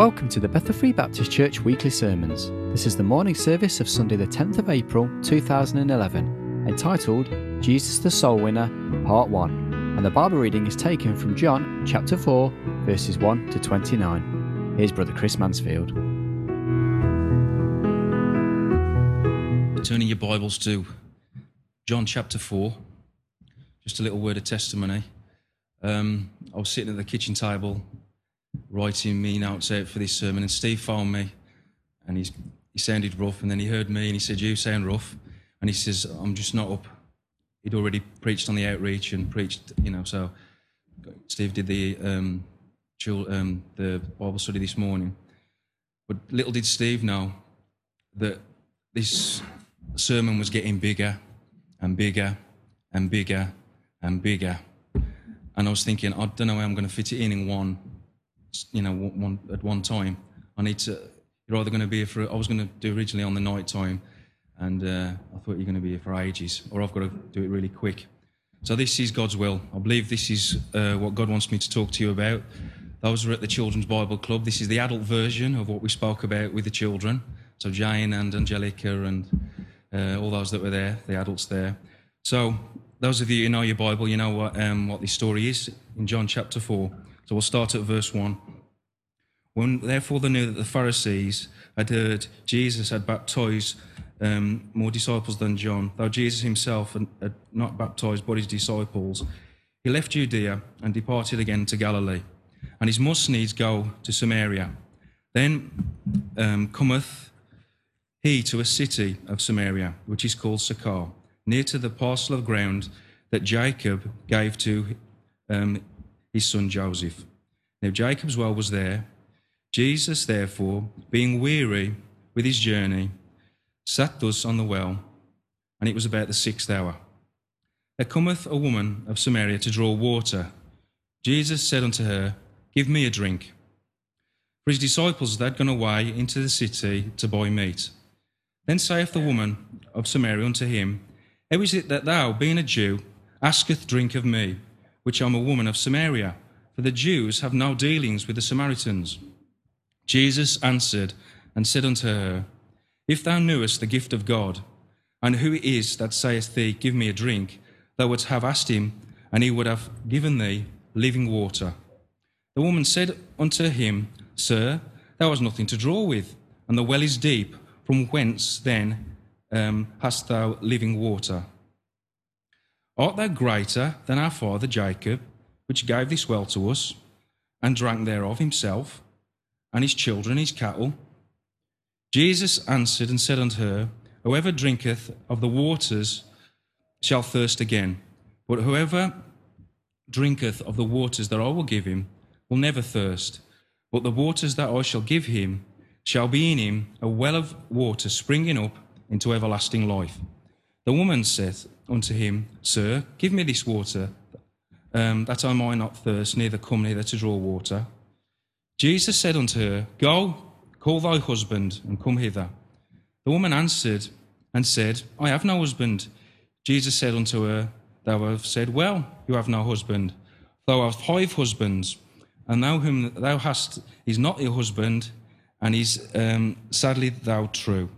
Welcome to the Bethel Free Baptist Church weekly sermons. This is the morning service of Sunday, the 10th of April 2011, entitled Jesus the Soul Winner, Part 1. And the Bible reading is taken from John chapter 4, verses 1 to 29. Here's Brother Chris Mansfield. Turning your Bibles to John chapter 4, just a little word of testimony. Um, I was sitting at the kitchen table writing me notes out for this sermon, and Steve phoned me, and he's, he sounded rough, and then he heard me, and he said, "You sound rough," and he says, "I'm just not up." He'd already preached on the outreach and preached, you know. So Steve did the um, um, the Bible study this morning, but little did Steve know that this sermon was getting bigger and bigger and bigger and bigger. And I was thinking, I don't know how I'm going to fit it in in one you know, one, at one time. I need to. You're either going to be here for. I was going to do originally on the night time, and uh, I thought you're going to be here for ages, or I've got to do it really quick. So this is God's will. I believe this is uh, what God wants me to talk to you about. Those are at the Children's Bible Club. This is the adult version of what we spoke about with the children. So Jane and Angelica and uh, all those that were there, the adults there. So those of you who know your Bible, you know what, um, what this story is in John chapter 4. So we'll start at verse 1. When therefore they knew that the Pharisees had heard Jesus had baptized um, more disciples than John, though Jesus himself had, not baptized but his disciples, he left Judea and departed again to Galilee. And his must needs go to Samaria. Then um, cometh he to a city of Samaria, which is called Sychar, near to the parcel of ground that Jacob gave to um, his son Joseph. Now Jacob's well was there. Jesus, therefore, being weary with his journey, sat thus on the well, and it was about the sixth hour. There cometh a woman of Samaria to draw water. Jesus said unto her, Give me a drink. For his disciples had gone away into the city to buy meat. Then saith the woman of Samaria unto him, How is it that thou, being a Jew, asketh drink of me? Which I am a woman of Samaria, for the Jews have no dealings with the Samaritans. Jesus answered and said unto her, If thou knewest the gift of God, and who it is that saith thee, Give me a drink, thou wouldst have asked him, and he would have given thee living water. The woman said unto him, Sir, thou hast nothing to draw with, and the well is deep. From whence then um, hast thou living water? Art thou greater than our father Jacob, which gave this well to us, and drank thereof himself, and his children, his cattle? Jesus answered and said unto her, Whoever drinketh of the waters shall thirst again, but whoever drinketh of the waters that I will give him will never thirst. But the waters that I shall give him shall be in him a well of water springing up into everlasting life. The woman said unto him, Sir, give me this water, um, that I might not thirst, neither come neither to draw water. Jesus said unto her, Go, call thy husband, and come hither. The woman answered and said, I have no husband. Jesus said unto her, Thou hast said, Well, you have no husband. Thou hast five husbands, and thou whom thou hast is not your husband, and is um, sadly thou true.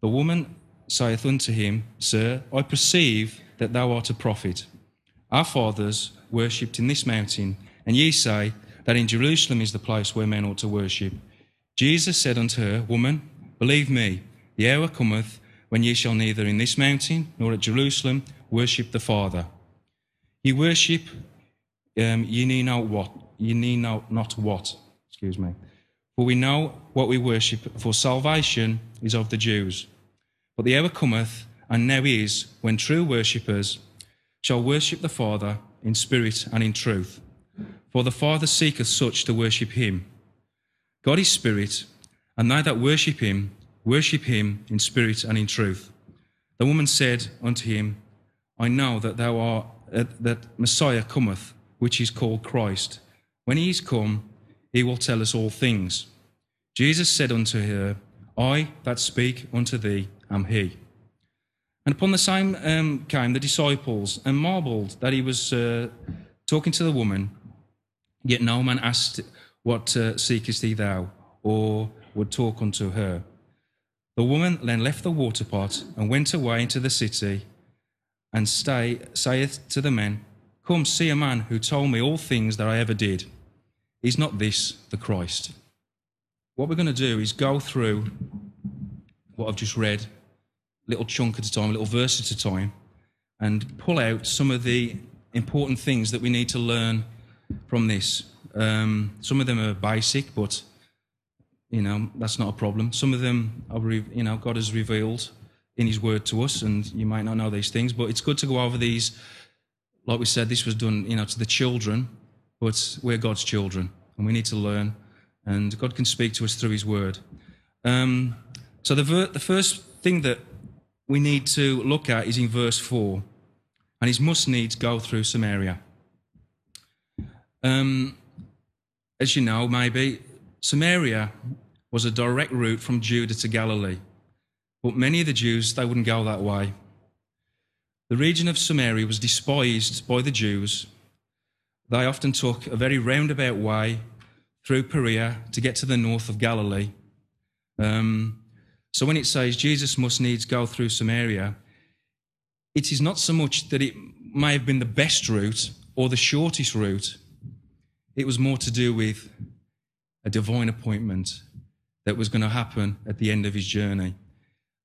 The woman saith unto him, Sir, I perceive that thou art a prophet. Our fathers worshipped in this mountain, and ye say that in Jerusalem is the place where men ought to worship. Jesus said unto her, Woman, believe me, the hour cometh when ye shall neither in this mountain nor at Jerusalem worship the Father. Ye worship, um, ye need not what, ye need not, not what, excuse me. For we know what we worship, for salvation is of the Jews. But the hour cometh, and now is, when true worshippers shall worship the Father in spirit and in truth. For the Father seeketh such to worship him. God is spirit, and they that worship him, worship him in spirit and in truth. The woman said unto him, I know that thou art uh, that Messiah cometh, which is called Christ. When he is come, he will tell us all things. Jesus said unto her, I that speak unto thee am he. And upon the same um, came the disciples and marveled that he was uh, talking to the woman. Yet no man asked What uh, seekest thee thou? Or would talk unto her. The woman then left the water pot and went away into the city, and stay, saith to the men, Come see a man who told me all things that I ever did. Is not this the Christ? What we're going to do is go through what I've just read, little chunk at a time, a little verse at a time, and pull out some of the important things that we need to learn from this. Um, some of them are basic, but you know that's not a problem. Some of them are, you know, God has revealed in His Word to us, and you might not know these things, but it's good to go over these. Like we said, this was done, you know, to the children, but we're God's children, and we need to learn, and God can speak to us through His Word. Um, so the ver- the first thing that we need to look at is in verse four, and His must needs go through Samaria. Um, as you know, maybe Samaria was a direct route from Judah to Galilee, but many of the Jews they wouldn't go that way. The region of Samaria was despised by the Jews. They often took a very roundabout way through Perea to get to the north of Galilee. Um, so when it says Jesus must needs go through Samaria, it is not so much that it may have been the best route or the shortest route. It was more to do with a divine appointment that was going to happen at the end of his journey.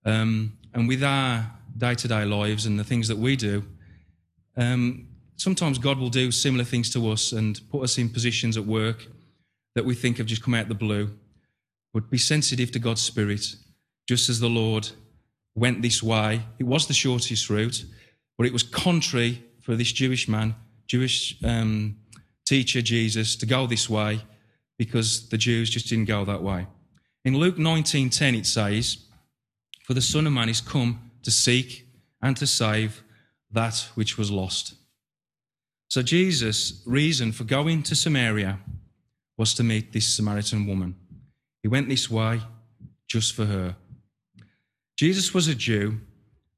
Um, and with our day to day lives and the things that we do, um, sometimes God will do similar things to us and put us in positions at work that we think have just come out of the blue. But be sensitive to God's Spirit, just as the Lord went this way. It was the shortest route, but it was contrary for this Jewish man, Jewish um, teacher Jesus, to go this way because the Jews just didn't go that way. In Luke 19:10 it says, "For the Son of Man is come to seek and to save that which was lost." So Jesus' reason for going to Samaria was to meet this Samaritan woman. He went this way just for her. Jesus was a Jew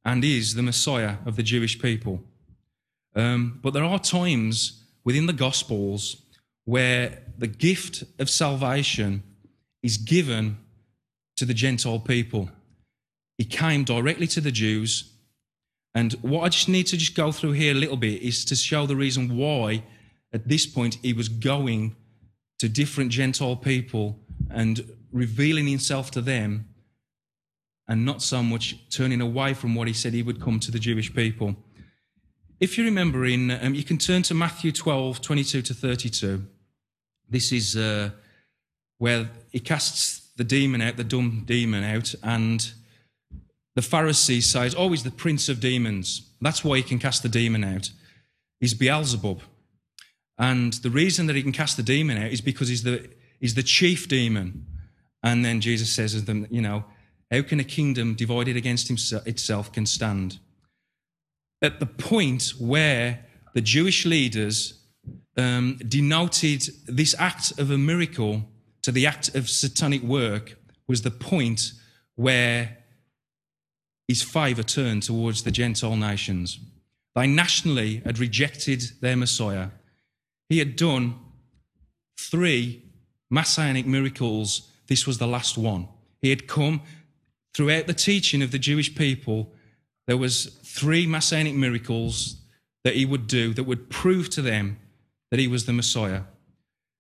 and is the Messiah of the Jewish people. Um, but there are times within the Gospels where the gift of salvation is given to the Gentile people. He came directly to the Jews. And what I just need to just go through here a little bit is to show the reason why at this point he was going to different Gentile people and revealing himself to them and not so much turning away from what he said he would come to the Jewish people. If you remember in, um, you can turn to Matthew 12, 22 to 32. This is uh, where he casts the demon out, the dumb demon out, and the Pharisees say, oh, he's the prince of demons. That's why he can cast the demon out. He's Beelzebub. And the reason that he can cast the demon out is because he's the, he's the chief demon. And then Jesus says to them, you know, how can a kingdom divided against itself can stand? At the point where the Jewish leaders um, denoted this act of a miracle to the act of satanic work was the point where his favour turned towards the Gentile nations. They nationally had rejected their Messiah. He had done three messianic miracles. This was the last one. He had come throughout the teaching of the Jewish people. There was three messianic miracles that he would do that would prove to them that he was the Messiah.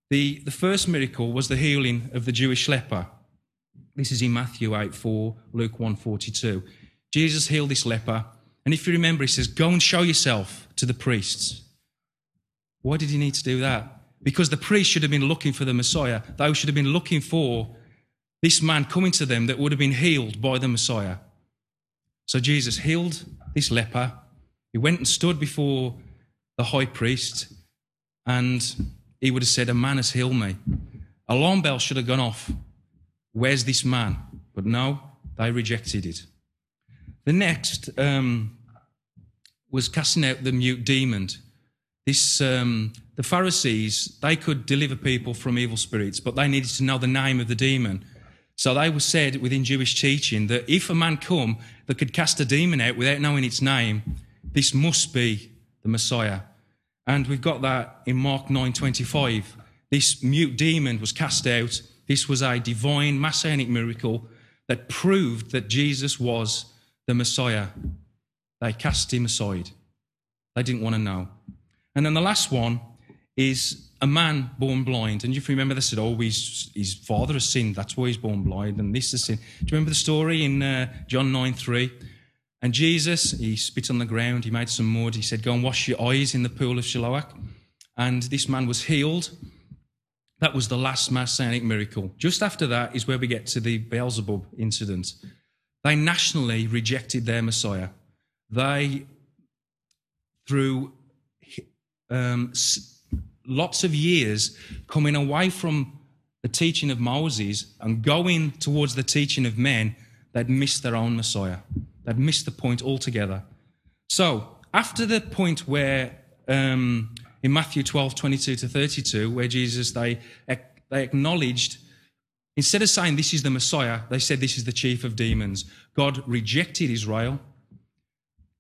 The, the first miracle was the healing of the Jewish leper. This is in Matthew 8 4, Luke 1 42. Jesus healed this leper. And if you remember, he says, Go and show yourself to the priests. Why did he need to do that? Because the priests should have been looking for the Messiah. They should have been looking for this man coming to them that would have been healed by the Messiah. So Jesus healed this leper. He went and stood before the high priest and he would have said, A man has healed me. Alarm bell should have gone off. Where's this man? But no, they rejected it. The next um, was casting out the mute demon. This, um, the Pharisees, they could deliver people from evil spirits, but they needed to know the name of the demon. So they were said within Jewish teaching that if a man come that could cast a demon out without knowing its name, this must be the Messiah. And we've got that in Mark 9:25. this mute demon was cast out. This was a divine messianic miracle that proved that Jesus was the Messiah. They cast him aside. They didn't want to know. And then the last one is a man born blind. And you remember, they said, oh, his, father has sinned. That's why he's born blind. And this is sin. Do you remember the story in uh, John 9 3? And Jesus, he spit on the ground. He made some mud. He said, go and wash your eyes in the pool of Siloam. And this man was healed. That was the last messianic miracle. Just after that is where we get to the Beelzebub incident. They nationally rejected their Messiah. They, through um, lots of years coming away from the teaching of Moses and going towards the teaching of men, they'd missed their own Messiah. They'd missed the point altogether. So, after the point where um, in Matthew 12, 22 to 32, where Jesus, they, they acknowledged, instead of saying this is the Messiah, they said this is the chief of demons. God rejected Israel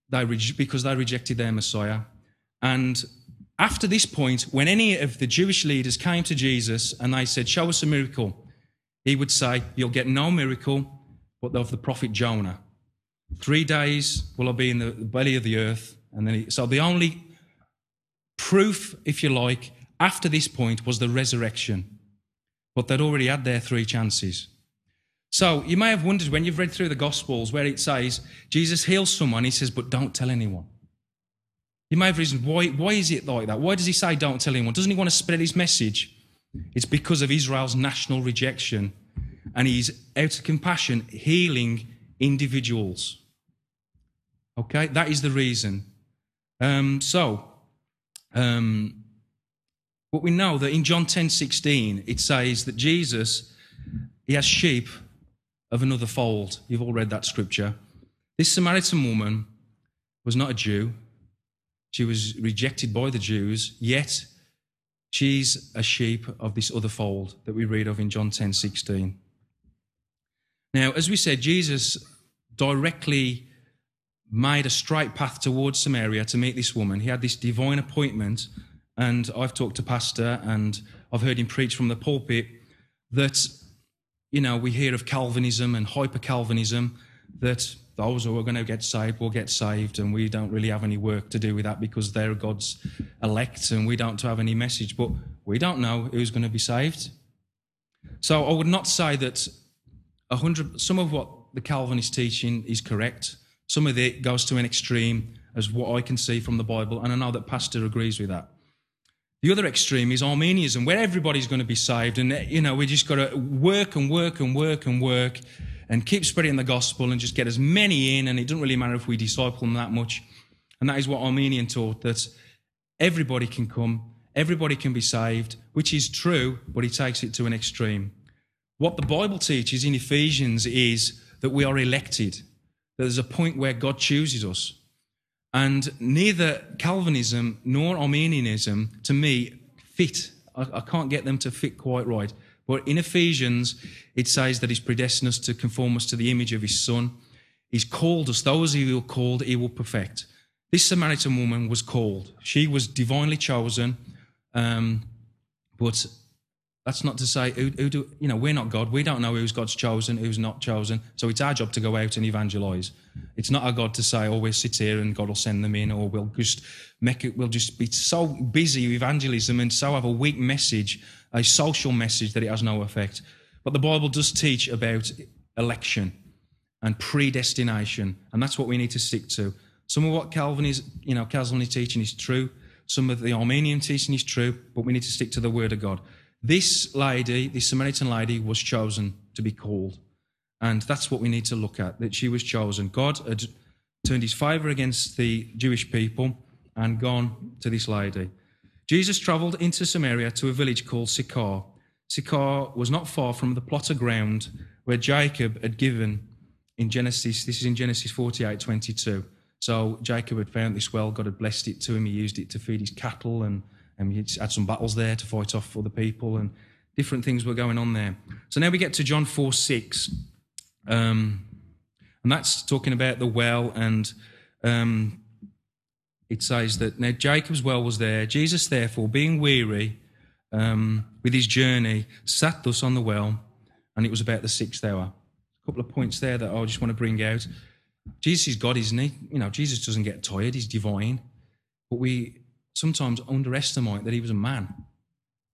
they, because they rejected their Messiah. And after this point, when any of the Jewish leaders came to Jesus and they said, Show us a miracle, he would say, You'll get no miracle but of the prophet Jonah. Three days will I be in the belly of the earth. And then he, so the only proof, if you like, after this point was the resurrection. But they'd already had their three chances. So you may have wondered when you've read through the Gospels where it says Jesus heals someone, he says, but don't tell anyone. You may have reasoned, why, why is it like that? Why does he say don't tell anyone? Doesn't he want to spread his message? It's because of Israel's national rejection. And he's out of compassion healing individuals. Okay, that is the reason. Um, so, um, but we know that in John 10 16, it says that Jesus, he has sheep of another fold. You've all read that scripture. This Samaritan woman was not a Jew. She was rejected by the Jews, yet she's a sheep of this other fold that we read of in John 10 16. Now, as we said, Jesus directly made a straight path towards Samaria to meet this woman. He had this divine appointment, and I've talked to Pastor and I've heard him preach from the pulpit that, you know, we hear of Calvinism and hyper Calvinism, that those who are going to get saved will get saved, and we don't really have any work to do with that because they're God's elect and we don't have any message. But we don't know who's going to be saved. So I would not say that a hundred. Some of what the Calvinist teaching is correct. Some of it goes to an extreme, as what I can see from the Bible, and I know that Pastor agrees with that. The other extreme is Arminianism, where everybody's going to be saved, and you know we just got to work and work and work and work and keep spreading the gospel and just get as many in, and it doesn't really matter if we disciple them that much. And that is what Armenian taught that everybody can come, everybody can be saved, which is true, but he takes it to an extreme. What the Bible teaches in Ephesians is that we are elected, that there's a point where God chooses us. And neither Calvinism nor Arminianism, to me, fit. I, I can't get them to fit quite right. But in Ephesians, it says that He's predestined us to conform us to the image of His Son. He's called us. Those He will called, He will perfect. This Samaritan woman was called. She was divinely chosen. Um, but that's not to say who, who, do you know we're not God. We don't know who's God's chosen, who's not chosen. So it's our job to go out and evangelize. It's not our God to say, "Oh, we'll sit here and God will send them in," or we'll just make it. We'll just be so busy with evangelism and so have a weak message a social message that it has no effect. But the Bible does teach about election and predestination, and that's what we need to stick to. Some of what Calvin is, you know, Calvin is teaching is true. Some of the Arminian teaching is true, but we need to stick to the Word of God. This lady, this Samaritan lady, was chosen to be called. And that's what we need to look at that she was chosen. God had turned his favour against the Jewish people and gone to this lady. Jesus travelled into Samaria to a village called Sychar. Sychar was not far from the plot of ground where Jacob had given in Genesis, this is in Genesis 48 22. So Jacob had found this well, God had blessed it to him, he used it to feed his cattle, and, and he had some battles there to fight off other people, and different things were going on there. So now we get to John 4 6, um, and that's talking about the well and um, it says that now Jacob's well was there. Jesus, therefore, being weary um, with his journey, sat thus on the well, and it was about the sixth hour. A couple of points there that I just want to bring out. Jesus is God, isn't he? You know, Jesus doesn't get tired, he's divine. But we sometimes underestimate that he was a man.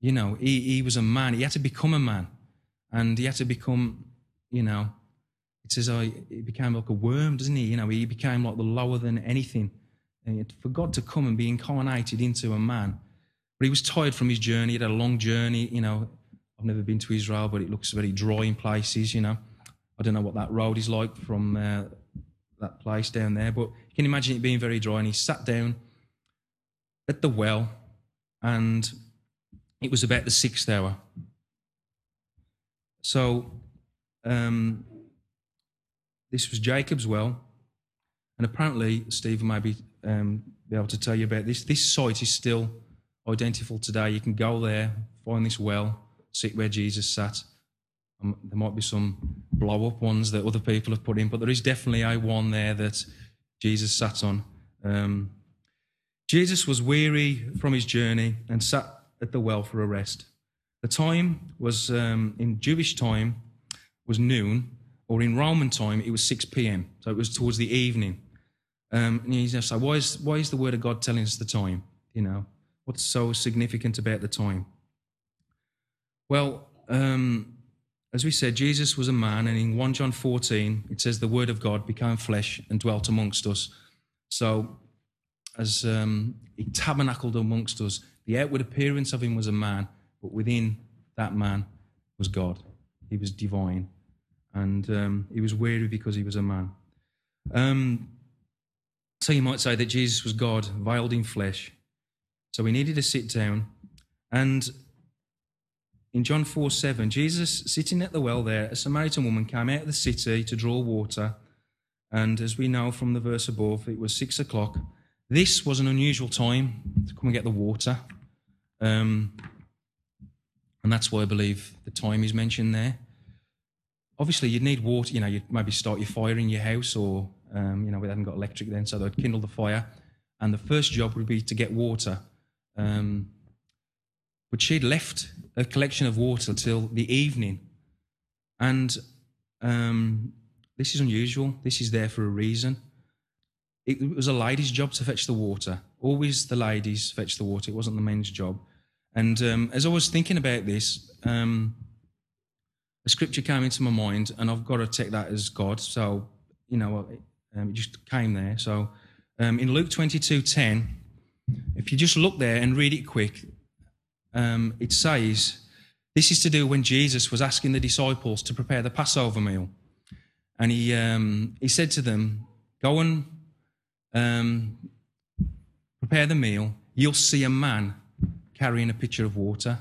You know, he, he was a man. He had to become a man. And he had to become, you know, it says oh, he became like a worm, doesn't he? You know, he became like the lower than anything. And for God to come and be incarnated into a man. But he was tired from his journey. He had a long journey. You know, I've never been to Israel, but it looks very dry in places, you know. I don't know what that road is like from uh, that place down there, but you can imagine it being very dry. And he sat down at the well, and it was about the sixth hour. So, um, this was Jacob's well, and apparently, Stephen may be, um, be able to tell you about this. This site is still identifiable today. You can go there, find this well, sit where Jesus sat. Um, there might be some blow up ones that other people have put in, but there is definitely a one there that Jesus sat on. Um, Jesus was weary from his journey and sat at the well for a rest. The time was um, in Jewish time was noon, or in Roman time it was 6 p.m. So it was towards the evening. Um, and you say, why is why is the word of God telling us the time? You know, what's so significant about the time? Well, um, as we said, Jesus was a man, and in 1 John 14 it says the word of God became flesh and dwelt amongst us. So as um, he tabernacled amongst us. The outward appearance of him was a man, but within that man was God. He was divine. And um, he was weary because he was a man. Um, so you might say that Jesus was God, veiled in flesh. So he needed to sit down. And in John 4 7, Jesus sitting at the well there, a Samaritan woman came out of the city to draw water. And as we know from the verse above, it was six o'clock. This was an unusual time to come and get the water. Um, and that's why I believe the time is mentioned there. Obviously, you'd need water. You know, you'd maybe start your fire in your house, or um, you know, we hadn't got electric then, so they'd kindle the fire. And the first job would be to get water. Um, but she'd left a collection of water till the evening, and um, this is unusual. This is there for a reason it was a lady's job to fetch the water. Always the ladies fetch the water. It wasn't the men's job. And um, as I was thinking about this, um, a scripture came into my mind, and I've got to take that as God. So, you know, um, it just came there. So, um, in Luke twenty-two ten, if you just look there and read it quick, um, it says, This is to do when Jesus was asking the disciples to prepare the Passover meal. And he, um, he said to them, Go and um, prepare the meal, you'll see a man carrying a pitcher of water.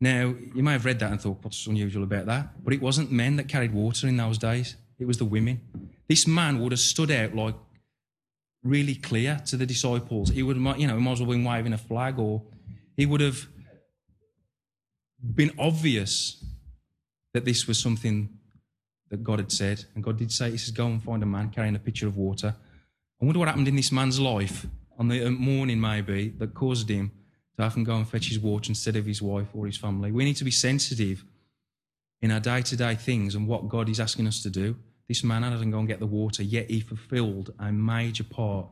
Now, you may have read that and thought, what's unusual about that? But it wasn't men that carried water in those days, it was the women. This man would have stood out like really clear to the disciples. He would, you know, he might as well been waving a flag, or he would have been obvious that this was something that God had said. And God did say, He says, Go and find a man carrying a pitcher of water. I wonder what happened in this man's life on the morning, maybe, that caused him to have to go and fetch his water instead of his wife or his family. We need to be sensitive in our day to day things and what God is asking us to do. This man hadn't gone and get the water, yet he fulfilled a major part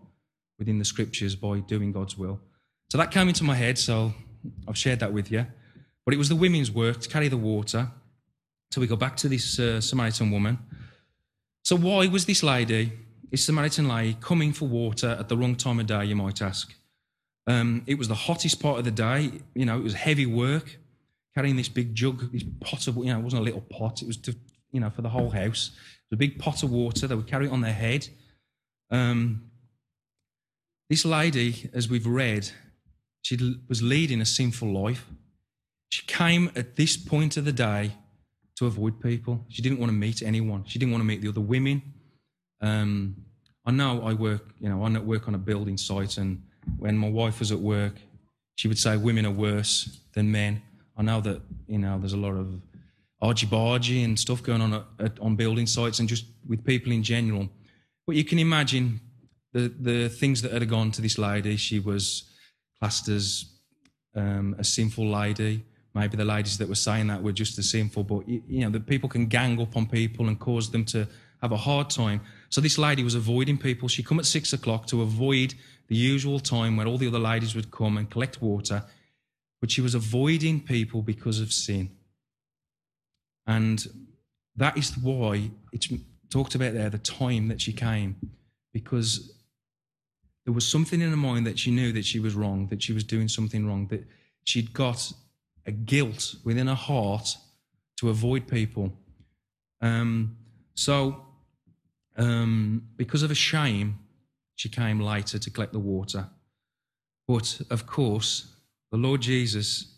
within the scriptures by doing God's will. So that came into my head, so I've shared that with you. But it was the women's work to carry the water. So we go back to this uh, Samaritan woman. So why was this lady is Samaritan lady coming for water at the wrong time of day, you might ask. Um, it was the hottest part of the day. You know, it was heavy work, carrying this big jug, this pot of, you know, it wasn't a little pot. It was, to, you know, for the whole house. It was a big pot of water. They would carry it on their head. Um, this lady, as we've read, she was leading a sinful life. She came at this point of the day to avoid people. She didn't want to meet anyone. She didn't want to meet the other women. Um, I know I work, you know, I work on a building site, and when my wife was at work, she would say women are worse than men. I know that, you know, there's a lot of argy bargy and stuff going on at, on building sites and just with people in general. But you can imagine the, the things that had gone to this lady. She was classed as um, a sinful lady. Maybe the ladies that were saying that were just as sinful, but you, you know, that people can gang up on people and cause them to have a hard time. So this lady was avoiding people. She'd come at six o'clock to avoid the usual time where all the other ladies would come and collect water, but she was avoiding people because of sin. And that is why it's talked about there the time that she came, because there was something in her mind that she knew that she was wrong, that she was doing something wrong, that she'd got a guilt within her heart to avoid people. Um, so, um, because of a shame, she came later to collect the water. But of course, the Lord Jesus,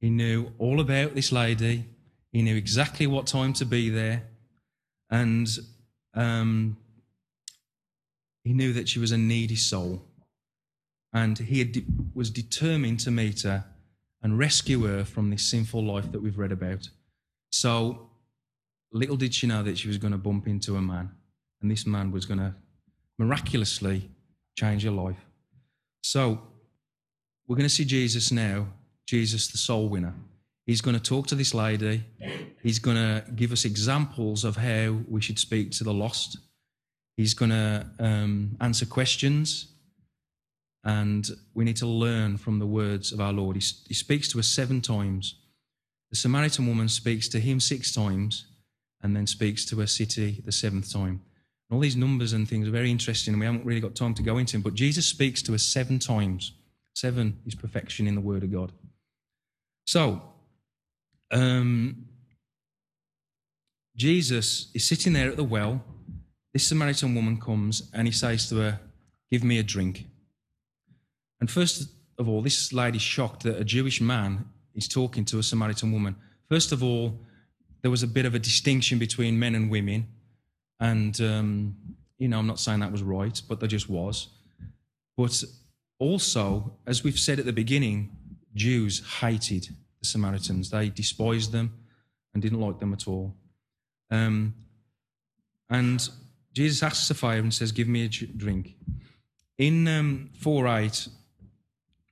he knew all about this lady. He knew exactly what time to be there. And um, he knew that she was a needy soul. And he de- was determined to meet her and rescue her from this sinful life that we've read about. So little did she know that she was going to bump into a man. And this man was going to miraculously change your life. So we're going to see Jesus now, Jesus, the soul winner. He's going to talk to this lady. He's going to give us examples of how we should speak to the lost. He's going to um, answer questions. And we need to learn from the words of our Lord. He, he speaks to us seven times. The Samaritan woman speaks to him six times and then speaks to her city the seventh time. All these numbers and things are very interesting, and we haven't really got time to go into them. But Jesus speaks to us seven times. Seven is perfection in the Word of God. So, um, Jesus is sitting there at the well. This Samaritan woman comes and he says to her, Give me a drink. And first of all, this lady's shocked that a Jewish man is talking to a Samaritan woman. First of all, there was a bit of a distinction between men and women. And, um, you know, I'm not saying that was right, but there just was. But also, as we've said at the beginning, Jews hated the Samaritans. They despised them and didn't like them at all. Um, and Jesus asks the fire and says, Give me a drink. In um, 4 8,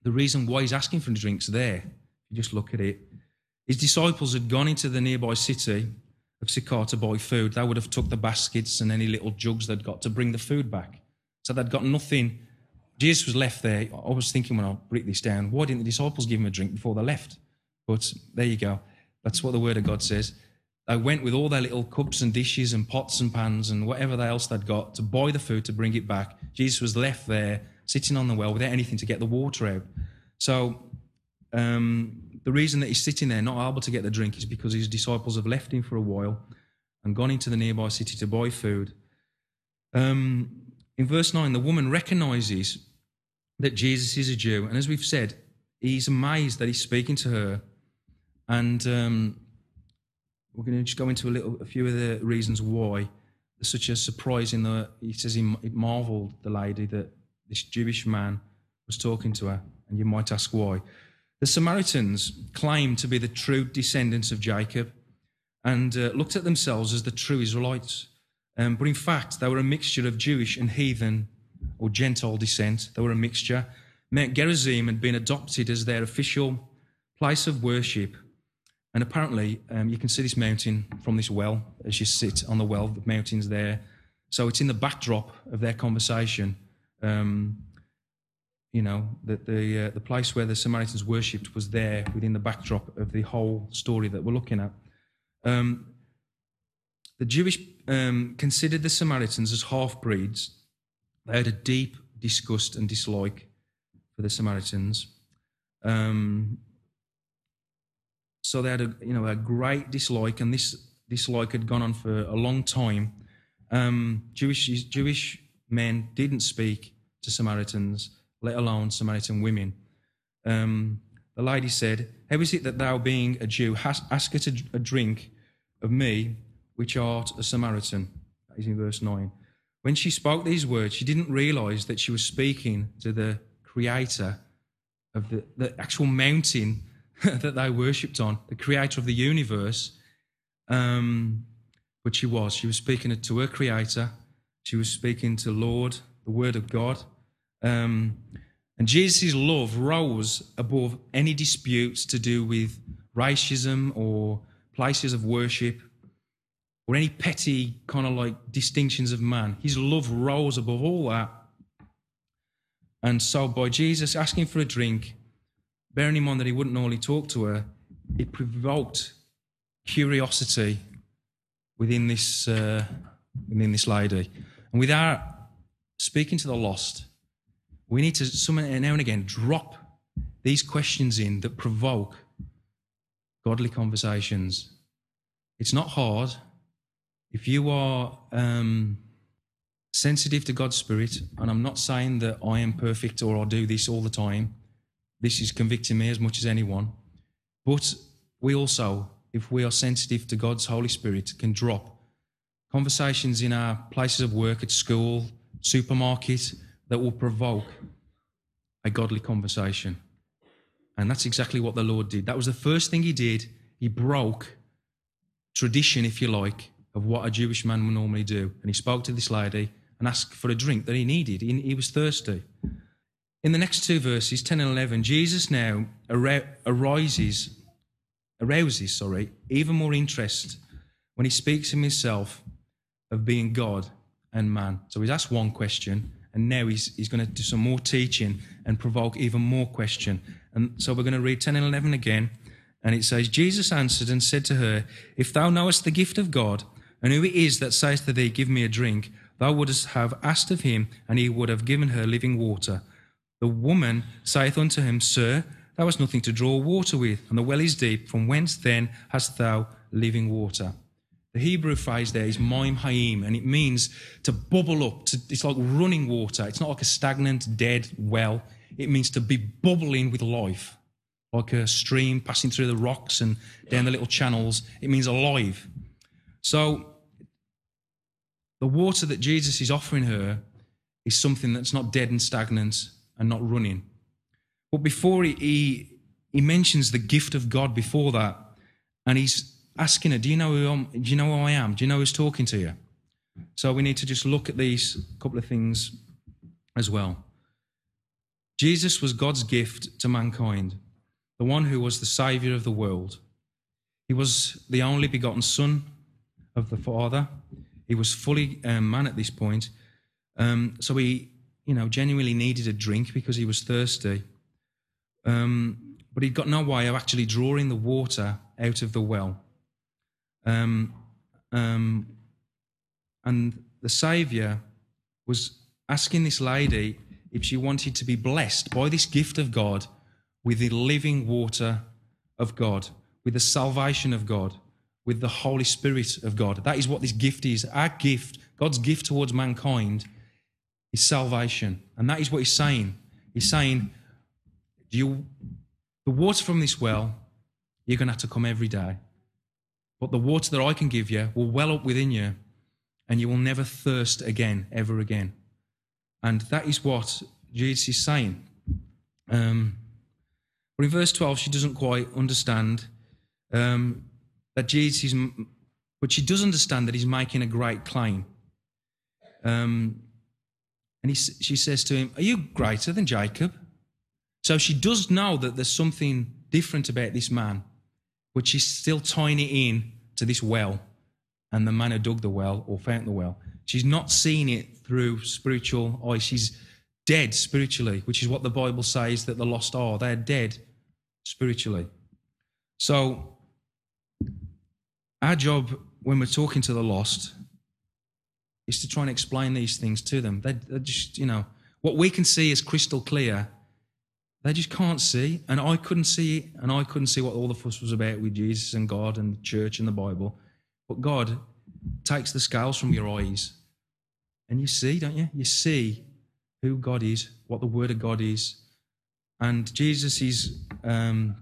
the reason why he's asking for the drink's there. If you just look at it, his disciples had gone into the nearby city to buy food. They would have took the baskets and any little jugs they'd got to bring the food back. So they'd got nothing. Jesus was left there. I was thinking when I break this down, why didn't the disciples give him a drink before they left? But there you go. That's what the word of God says. They went with all their little cups and dishes and pots and pans and whatever else they'd got to buy the food to bring it back. Jesus was left there sitting on the well without anything to get the water out. So um, the reason that he's sitting there not able to get the drink is because his disciples have left him for a while and gone into the nearby city to buy food. Um, in verse 9, the woman recognizes that Jesus is a Jew. And as we've said, he's amazed that he's speaking to her. And um, we're going to just go into a little, a few of the reasons why there's such a surprise in the. He says he, marveled the lady that this Jewish man was talking to her, and you might ask why. The Samaritans claimed to be the true descendants of Jacob and uh, looked at themselves as the true Israelites. Um, but in fact, they were a mixture of Jewish and heathen or Gentile descent. They were a mixture. Mount Gerizim had been adopted as their official place of worship. And apparently, um, you can see this mountain from this well as you sit on the well. The mountain's there. So it's in the backdrop of their conversation. Um, you know, that the, uh, the place where the Samaritans worshipped was there within the backdrop of the whole story that we're looking at. Um, the Jewish um, considered the Samaritans as half breeds. They had a deep disgust and dislike for the Samaritans. Um, so they had a, you know, a great dislike, and this dislike had gone on for a long time. Um, Jewish, Jewish men didn't speak to Samaritans let alone Samaritan women. Um, the lady said, How is it that thou, being a Jew, hast, askest a, a drink of me, which art a Samaritan? That is in verse 9. When she spoke these words, she didn't realize that she was speaking to the creator of the, the actual mountain that they worshipped on, the creator of the universe. Um, but she was. She was speaking to her creator. She was speaking to Lord, the word of God. Um, And Jesus' love rose above any disputes to do with racism or places of worship or any petty kind of like distinctions of man. His love rose above all that. And so, by Jesus asking for a drink, bearing in mind that he wouldn't normally talk to her, it provoked curiosity within this, uh, within this lady. And without speaking to the lost, we need to some now and again drop these questions in that provoke godly conversations. It's not hard. If you are um, sensitive to God's Spirit, and I'm not saying that I am perfect or I do this all the time, this is convicting me as much as anyone. But we also, if we are sensitive to God's Holy Spirit, can drop conversations in our places of work, at school, supermarket, that will provoke a godly conversation. And that's exactly what the Lord did. That was the first thing he did. He broke tradition, if you like, of what a Jewish man would normally do. And he spoke to this lady and asked for a drink that he needed. He, was thirsty. In the next two verses, 10 and 11, Jesus now arises, arouses, sorry, even more interest when he speaks of himself of being God and man. So he's asked one question, and now he's, he's going to do some more teaching and provoke even more question. And so we're going to read 10 and 11 again. And it says, Jesus answered and said to her, If thou knowest the gift of God, and who it is that saith to thee, Give me a drink, thou wouldst have asked of him, and he would have given her living water. The woman saith unto him, Sir, thou hast nothing to draw water with, and the well is deep. From whence then hast thou living water? The Hebrew phrase there is moim hayim, and it means to bubble up. To, it's like running water. It's not like a stagnant, dead well. It means to be bubbling with life, like a stream passing through the rocks and down the little channels. It means alive. So, the water that Jesus is offering her is something that's not dead and stagnant and not running. But before he, he, he mentions the gift of God before that, and he's asking her, Do you know who I'm, do you know who I am? Do you know who's talking to you? So we need to just look at these couple of things as well. Jesus was God's gift to mankind, the one who was the Saviour of the world. He was the only begotten Son of the Father. He was fully um, man at this point. Um, so he, you know, genuinely needed a drink because he was thirsty. Um, but he'd got no way of actually drawing the water out of the well. Um, um, and the Saviour was asking this lady if she wanted to be blessed by this gift of God with the living water of God, with the salvation of God, with the Holy Spirit of God. That is what this gift is. Our gift, God's gift towards mankind, is salvation. And that is what he's saying. He's saying, you, the water from this well, you're going to have to come every day. But the water that I can give you will well up within you, and you will never thirst again, ever again. And that is what Jesus is saying. Um, but in verse 12, she doesn't quite understand um, that Jesus is, but she does understand that he's making a great claim. Um, and he, she says to him, Are you greater than Jacob? So she does know that there's something different about this man but she's still tying it in to this well and the man who dug the well or found the well. She's not seeing it through spiritual eyes. She's dead spiritually, which is what the Bible says that the lost are. They're dead spiritually. So, our job when we're talking to the lost is to try and explain these things to them. They're, they're just, you know, what we can see is crystal clear they just can't see. And I couldn't see it. And I couldn't see what all the fuss was about with Jesus and God and the church and the Bible. But God takes the scales from your eyes. And you see, don't you? You see who God is, what the Word of God is. And Jesus is um,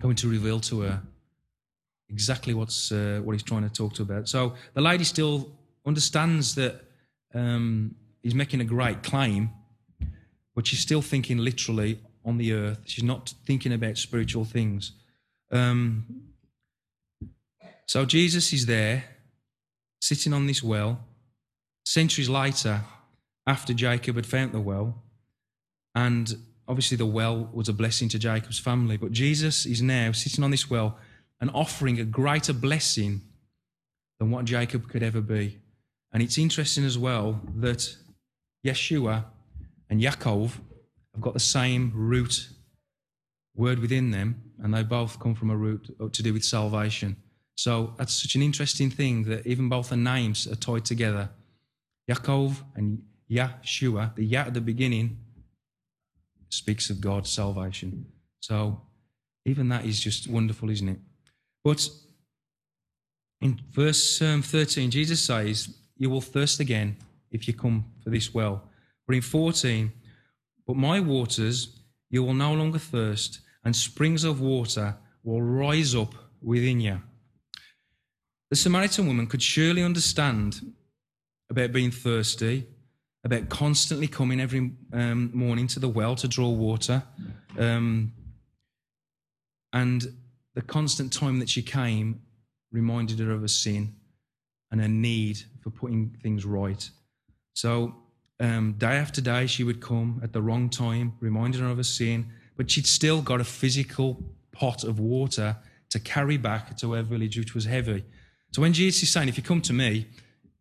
going to reveal to her exactly what's uh, what he's trying to talk to her about. So the lady still understands that um, he's making a great claim, but she's still thinking literally on the earth. She's not thinking about spiritual things. Um, so Jesus is there, sitting on this well. Centuries later, after Jacob had found the well, and obviously the well was a blessing to Jacob's family, but Jesus is now sitting on this well and offering a greater blessing than what Jacob could ever be. And it's interesting as well that Yeshua and Yaakov have got the same root word within them, and they both come from a root to do with salvation. So that's such an interesting thing that even both the names are tied together. Yaakov and Yeshua, the Ya at the beginning, speaks of God's salvation. So even that is just wonderful, isn't it? But in verse um, 13, Jesus says, You will thirst again if you come for this well. But in 14, But my waters you will no longer thirst, and springs of water will rise up within you. The Samaritan woman could surely understand about being thirsty, about constantly coming every um, morning to the well to draw water, um, and the constant time that she came reminded her of her sin and her need for putting things right. So, um, day after day, she would come at the wrong time, reminding her of her sin, but she'd still got a physical pot of water to carry back to her village, which was heavy. So, when Jesus is saying, If you come to me,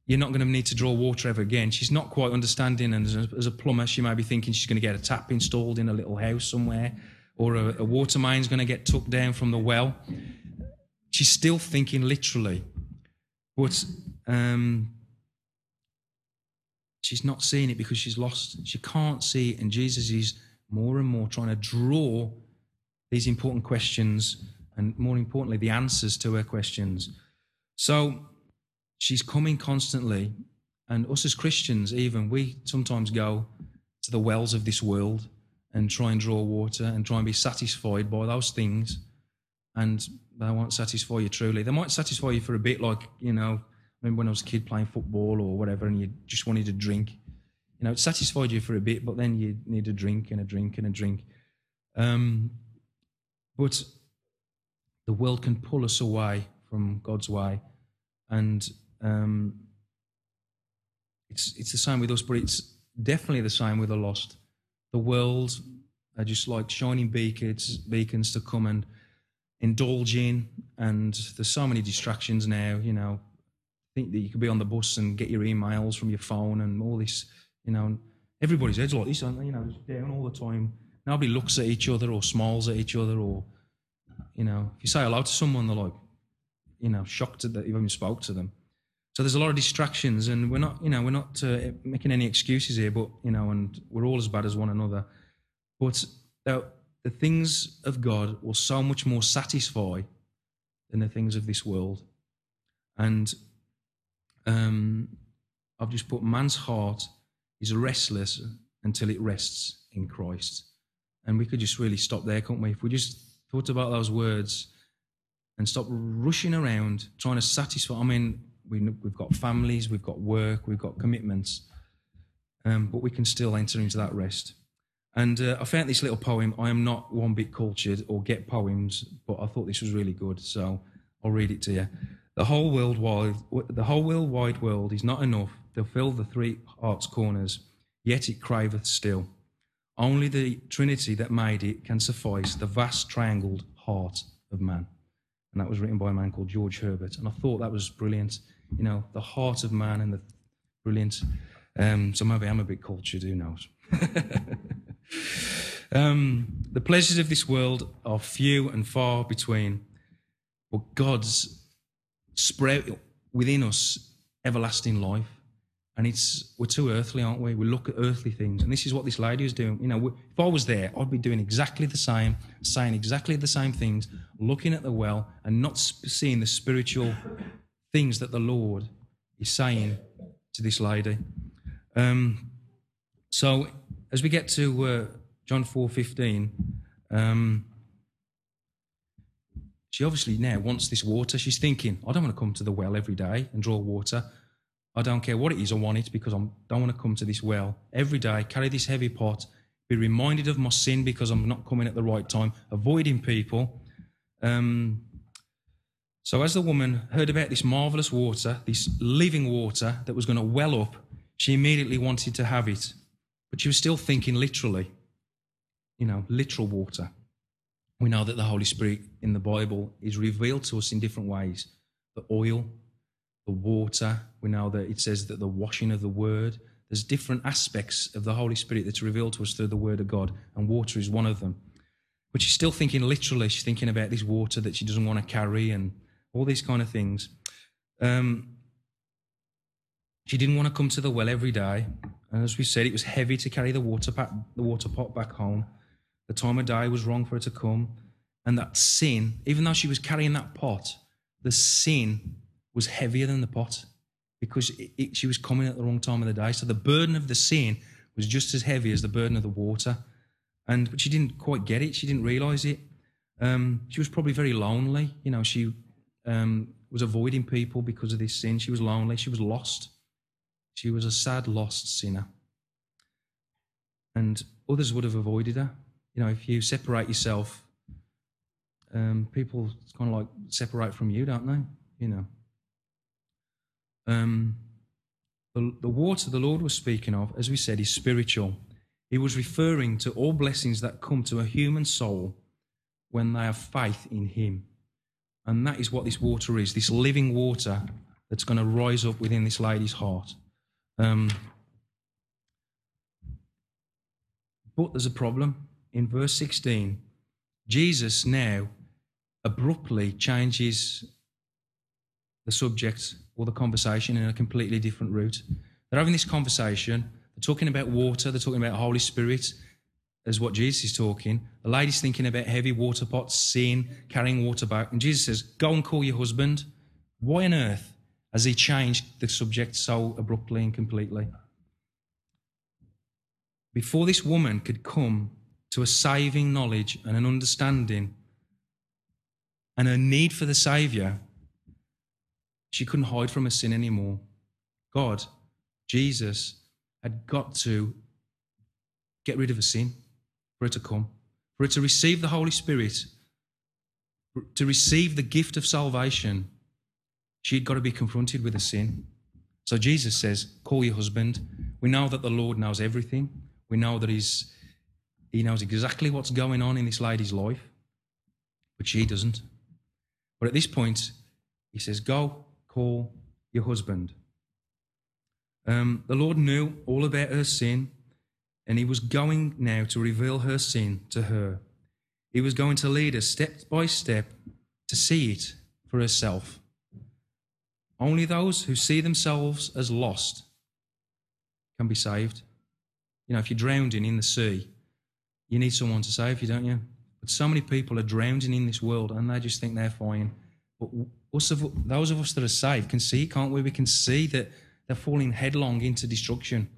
you're not going to need to draw water ever again. She's not quite understanding, and as a, as a plumber, she might be thinking she's going to get a tap installed in a little house somewhere, or a, a water main is going to get took down from the well. She's still thinking literally, but um, she's not seeing it because she's lost. She can't see it, and Jesus is more and more trying to draw these important questions and, more importantly, the answers to her questions. So she's coming constantly, and us as Christians, even we sometimes go to the wells of this world and try and draw water and try and be satisfied by those things, and they won't satisfy you truly. They might satisfy you for a bit, like you know remember when I was a kid playing football or whatever, and you just wanted a drink. You know, it satisfied you for a bit, but then you need a drink and a drink and a drink. Um, but the world can pull us away from God's way, and um, it's it's the same with us, but it's definitely the same with the lost. The world are just like shining beacons, beacons to come and indulge in, and there's so many distractions now. You know, think that you could be on the bus and get your emails from your phone and all this, you know, everybody's heads like this, you know, down all the time. Nobody looks at each other or smiles at each other or, you know, if you say hello to someone, they're like, you know, shocked that you've even spoke to them. So there's a lot of distractions, and we're not, you know, we're not uh, making any excuses here, but you know, and we're all as bad as one another. But the, the things of God will so much more satisfy than the things of this world, and um, I've just put man's heart is restless until it rests in Christ. And we could just really stop there, couldn't we? If we just thought about those words and stop rushing around trying to satisfy. I mean, we, have got families, we've got work, we've got commitments, um, but we can still enter into that rest. And uh, I found this little poem. I am not one bit cultured or get poems, but I thought this was really good, so I'll read it to you. The whole world wide, the whole world wide world is not enough to fill the three hearts' corners, yet it craveth still. Only the Trinity that made it can suffice the vast triangled heart of man. And that was written by a man called George Herbert. And I thought that was brilliant. You know, the heart of man and the brilliant. Um, so maybe I'm a bit cultured, who knows? um, the pleasures of this world are few and far between, but God's sprout within us everlasting life. And it's we're too earthly, aren't we? We look at earthly things, and this is what this lady is doing. You know, if I was there, I'd be doing exactly the same, saying exactly the same things, looking at the well, and not seeing the spiritual things that the Lord is saying to this lady. Um, so, as we get to uh, John four fifteen, um, she obviously now wants this water. She's thinking, I don't want to come to the well every day and draw water. I don't care what it is, I want it because I don't want to come to this well every day, carry this heavy pot, be reminded of my sin because I'm not coming at the right time, avoiding people. Um, so, as the woman heard about this marvelous water, this living water that was going to well up, she immediately wanted to have it. But she was still thinking literally. you know, literal water. We know that the Holy Spirit in the Bible is revealed to us in different ways. The oil, the water. We know that it says that the washing of the word. There's different aspects of the Holy Spirit that's revealed to us through the Word of God, and water is one of them. But she's still thinking literally. She's thinking about this water that she doesn't want to carry and all these kind of things. Um, she didn't want to come to the well every day. And as we said, it was heavy to carry the water, the water pot back home. The time of day was wrong for her to come. And that sin, even though she was carrying that pot, the sin was heavier than the pot because it, it, she was coming at the wrong time of the day. So the burden of the sin was just as heavy as the burden of the water. And but she didn't quite get it. She didn't realize it. Um, she was probably very lonely. You know, she um, was avoiding people because of this sin. She was lonely. She was lost. She was a sad, lost sinner. And others would have avoided her. You know, if you separate yourself, um, people kind of like separate from you, don't they? You know. Um, the, the water the Lord was speaking of, as we said, is spiritual. He was referring to all blessings that come to a human soul when they have faith in Him. And that is what this water is this living water that's going to rise up within this lady's heart. Um, but there's a problem. In verse 16, Jesus now abruptly changes the subject or the conversation in a completely different route. They're having this conversation, they're talking about water, they're talking about Holy Spirit, as what Jesus is talking. The lady's thinking about heavy water pots, sin, carrying water back. And Jesus says, Go and call your husband. Why on earth has he changed the subject so abruptly and completely? Before this woman could come to a saving knowledge and an understanding and a need for the Saviour, she couldn't hide from her sin anymore. God, Jesus, had got to get rid of her sin for her to come, for her to receive the Holy Spirit, to receive the gift of salvation. She'd got to be confronted with her sin. So Jesus says, Call your husband. We know that the Lord knows everything. We know that he's, He knows exactly what's going on in this lady's life, but she doesn't. But at this point, He says, Go call your husband. Um, the Lord knew all about her sin, and He was going now to reveal her sin to her. He was going to lead her step by step to see it for herself. Only those who see themselves as lost can be saved. You know, if you're drowning in the sea, you need someone to save you, don't you? But so many people are drowning in this world and they just think they're fine. But us of, those of us that are saved can see, can't we? We can see that they're falling headlong into destruction.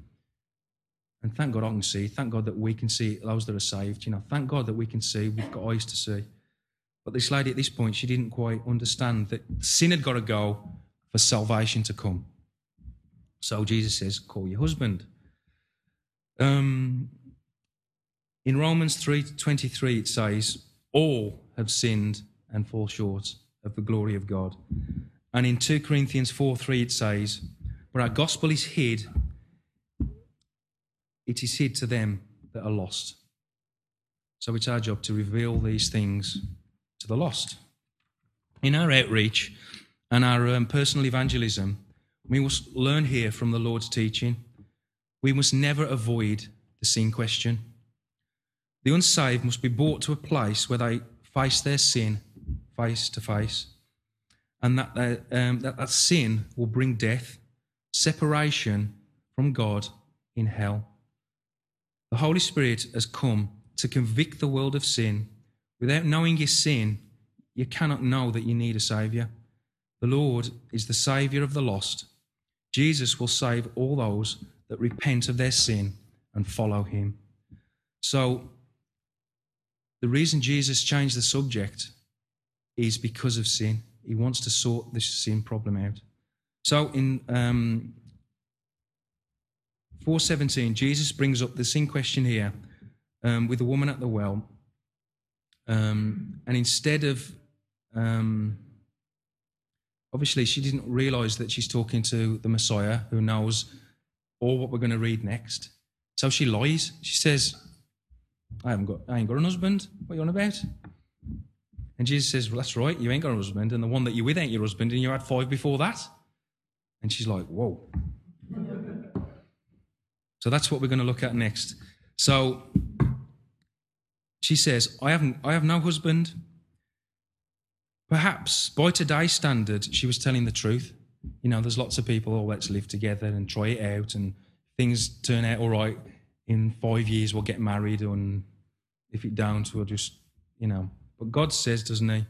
And thank God I can see. Thank God that we can see those that are saved. You know, thank God that we can see. We've got eyes to see. But this lady at this point, she didn't quite understand that sin had got to go for salvation to come. So Jesus says, call your husband. Um, in Romans 3:23 it says, all have sinned and fall short of the glory of God. And in 2 Corinthians 4:3 it says, But our gospel is hid, it is hid to them that are lost. So it's our job to reveal these things to the lost. In our outreach and our um, personal evangelism, we must learn here from the Lord's teaching. We must never avoid the sin question. The unsaved must be brought to a place where they face their sin face to face, and that, uh, um, that that sin will bring death, separation from God in hell. The Holy Spirit has come to convict the world of sin. Without knowing your sin, you cannot know that you need a Saviour. The Lord is the Saviour of the lost. Jesus will save all those that repent of their sin and follow Him. So, the reason Jesus changed the subject is because of sin. He wants to sort this sin problem out. So in um, 417, Jesus brings up the sin question here um, with the woman at the well. Um, and instead of, um, obviously, she didn't realize that she's talking to the Messiah who knows all what we're going to read next. So she lies. She says, I haven't got, I ain't got an husband. What are you on about? And Jesus says, Well, that's right, you ain't got a husband, and the one that you're with ain't your husband, and you had five before that. And she's like, Whoa. so that's what we're going to look at next. So she says, I haven't I have no husband. Perhaps by today's standard, she was telling the truth. You know, there's lots of people, oh, let's live together and try it out, and things turn out all right. In five years, we'll get married, and if it don't, we'll just, you know. But God says, doesn't He?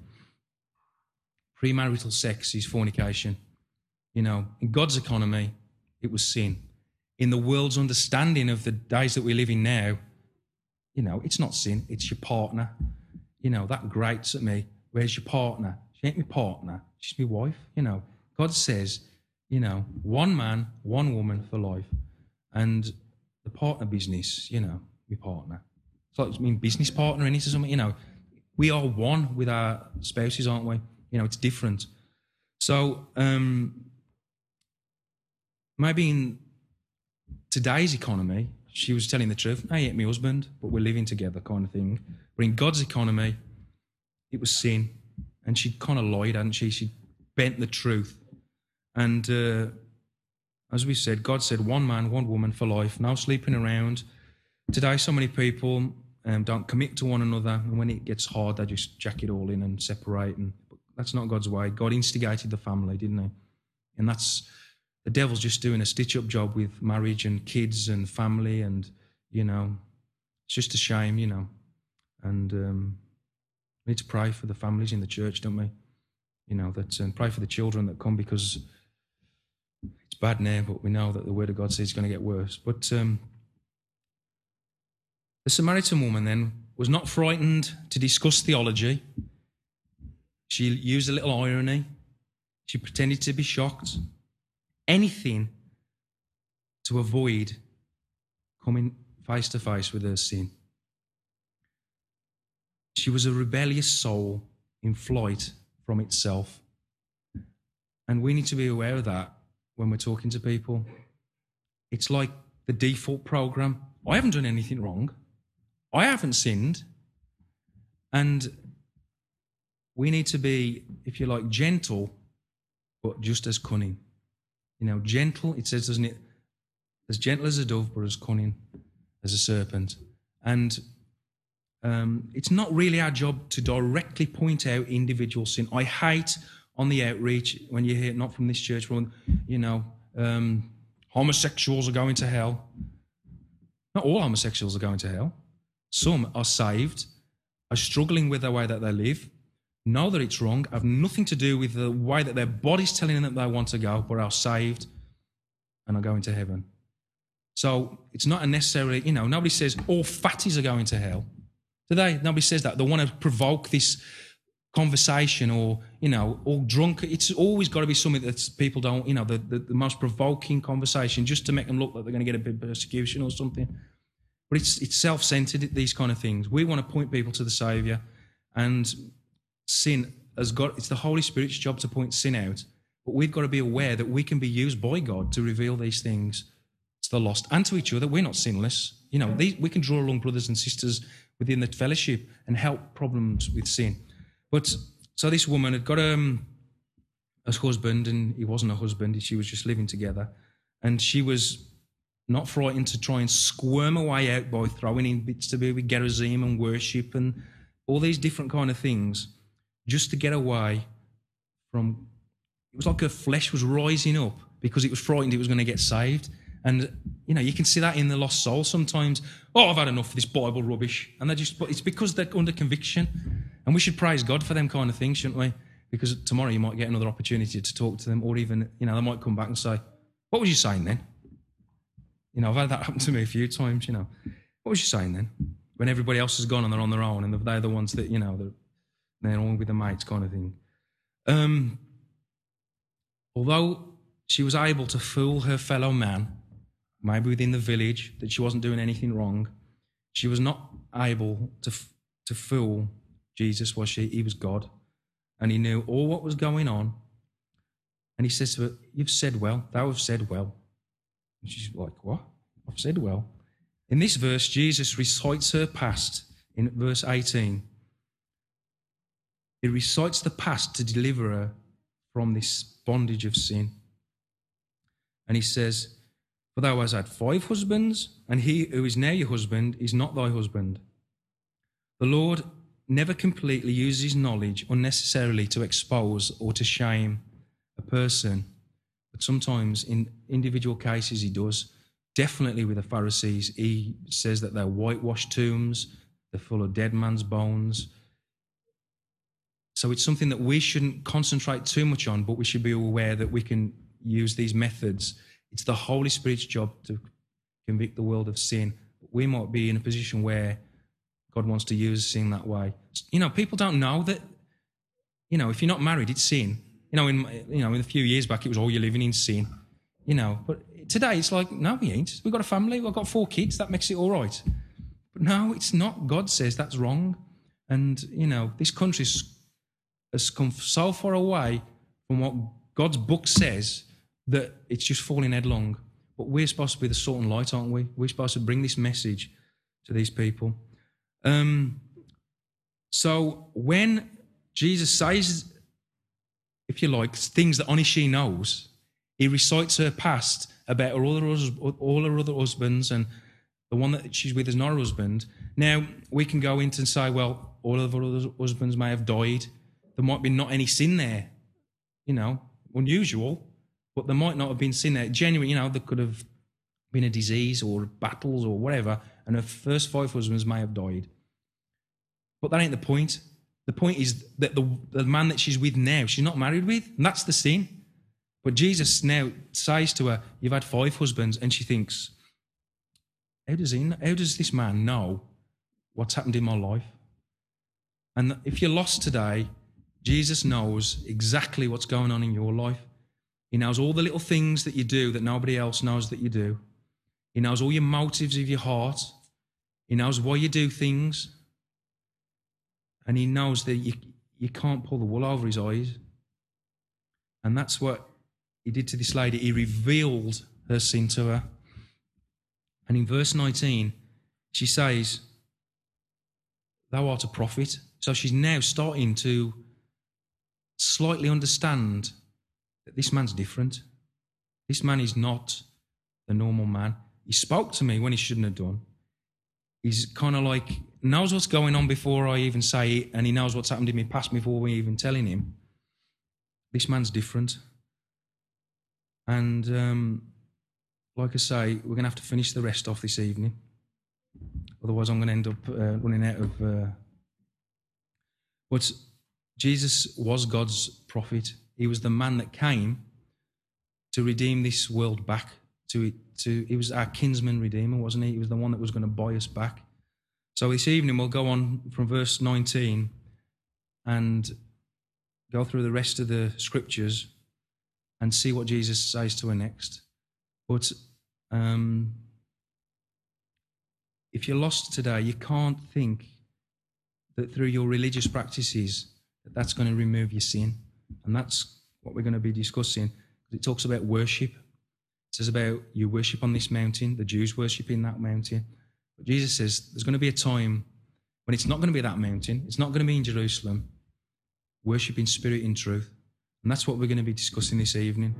Premarital sex is fornication. You know, in God's economy, it was sin. In the world's understanding of the days that we live in now, you know, it's not sin, it's your partner. You know, that grates at me. Where's your partner? She ain't my partner. She's my wife. You know, God says, you know, one man, one woman for life. And the partner business, you know, my partner. It's like, I mean, business partner in it or something, you know. We are one with our spouses, aren't we? You know, it's different. So, um, maybe in today's economy, she was telling the truth. I ain't my husband, but we're living together, kind of thing. But in God's economy, it was sin. And she kind of lied, hadn't she? She bent the truth. And uh, as we said, God said, one man, one woman for life, Now sleeping around. Today, so many people um, don't commit to one another. And when it gets hard, they just jack it all in and separate. And that's not God's way. God instigated the family, didn't he? And that's the devil's just doing a stitch up job with marriage and kids and family. And, you know, it's just a shame, you know. And, um, we need to pray for the families in the church, don't we? You know, that and pray for the children that come because it's bad now, but we know that the word of God says it's going to get worse. But um, the Samaritan woman then was not frightened to discuss theology. She used a little irony. She pretended to be shocked. Anything to avoid coming face to face with her sin. She was a rebellious soul in flight from itself. And we need to be aware of that when we're talking to people. It's like the default program. I haven't done anything wrong. I haven't sinned. And we need to be, if you like, gentle, but just as cunning. You know, gentle, it says, doesn't it? As gentle as a dove, but as cunning as a serpent. And um, it's not really our job to directly point out individual sin. I hate on the outreach when you hear, not from this church, from, you know, um, homosexuals are going to hell. Not all homosexuals are going to hell. Some are saved, are struggling with the way that they live, know that it's wrong, have nothing to do with the way that their body's telling them that they want to go, but are saved and are going to heaven. So it's not a necessarily, you know, nobody says all fatties are going to hell. Do they? nobody says that. They want to provoke this conversation or, you know, all drunk. It's always got to be something that people don't, you know, the, the, the most provoking conversation just to make them look like they're going to get a bit of persecution or something. But it's, it's self centered, these kind of things. We want to point people to the Saviour and sin has got, it's the Holy Spirit's job to point sin out. But we've got to be aware that we can be used by God to reveal these things to the lost and to each other. We're not sinless. You know, these, we can draw along brothers and sisters within the fellowship and help problems with sin. But so this woman had got um, a husband, and he wasn't a husband, she was just living together. And she was not frightened to try and squirm her way out by throwing in bits to do with Gerizim and worship and all these different kind of things just to get away from it was like her flesh was rising up because it was frightened it was going to get saved and you know, you can see that in the lost soul sometimes. Oh, I've had enough of this Bible rubbish, and they just. But it's because they're under conviction, and we should praise God for them kind of things, shouldn't we? Because tomorrow you might get another opportunity to talk to them, or even you know they might come back and say, "What was you saying then?" You know, I've had that happen to me a few times. You know, what was you saying then? When everybody else has gone and they're on their own, and they're the ones that you know they're, they're all with the mates, kind of thing. Um, although she was able to fool her fellow man maybe within the village, that she wasn't doing anything wrong. She was not able to, to fool Jesus, was she? He was God. And he knew all what was going on. And he says to her, You've said well. Thou have said well. And she's like, What? I've said well. In this verse, Jesus recites her past in verse 18. He recites the past to deliver her from this bondage of sin. And he says, For thou hast had five husbands, and he who is now your husband is not thy husband. The Lord never completely uses his knowledge unnecessarily to expose or to shame a person, but sometimes in individual cases he does. Definitely with the Pharisees, he says that they're whitewashed tombs, they're full of dead man's bones. So it's something that we shouldn't concentrate too much on, but we should be aware that we can use these methods. It's the Holy Spirit's job to convict the world of sin. We might be in a position where God wants to use sin that way. You know, people don't know that. You know, if you're not married, it's sin. You know, in you know, in a few years back, it was all you're living in sin. You know, but today it's like, no, we ain't. We've got a family. We've got four kids. That makes it all right. But no, it's not. God says that's wrong. And you know, this country has come so far away from what God's book says that it's just falling headlong. But we're supposed to be the salt and light, aren't we? We're supposed to bring this message to these people. Um, so when Jesus says, if you like, things that only she knows, he recites her past about her other, all her other husbands and the one that she's with is not her husband. Now, we can go into and say, well, all of her other husbands may have died. There might be not any sin there. You know, unusual, but there might not have been sin there. Genuine, you know, there could have been a disease or battles or whatever and her first five husbands may have died. But that ain't the point. The point is that the, the man that she's with now, she's not married with, and that's the sin. But Jesus now says to her, You've had five husbands, and she thinks, How does, he, how does this man know what's happened in my life? And if you're lost today, Jesus knows exactly what's going on in your life. He knows all the little things that you do that nobody else knows that you do. He knows all your motives of your heart. He knows why you do things. And he knows that you, you can't pull the wool over his eyes. And that's what he did to this lady. He revealed her sin to her. And in verse 19, she says, Thou art a prophet. So she's now starting to slightly understand this man's different. This man is not the normal man. He spoke to me when he shouldn't have done. He's kind of like knows what's going on before I even say it, and he knows what's happened in my past before we even telling him. This man's different. And um, like I say, we're going to have to finish the rest off this evening. Otherwise, I'm going to end up uh, running out of. Uh... But Jesus was God's prophet. He was the man that came to redeem this world back to to he was our kinsman redeemer, wasn't he? He was the one that was going to buy us back. So this evening we'll go on from verse 19 and go through the rest of the scriptures and see what Jesus says to her next. But um, if you're lost today, you can't think that through your religious practices that that's going to remove your sin, and that's what we're going to be discussing. It talks about worship it says about you worship on this mountain, the Jews worship in that mountain. But Jesus says there's going to be a time when it's not going to be that mountain, it's not going to be in Jerusalem. Worship in spirit, and truth. And that's what we're going to be discussing this evening.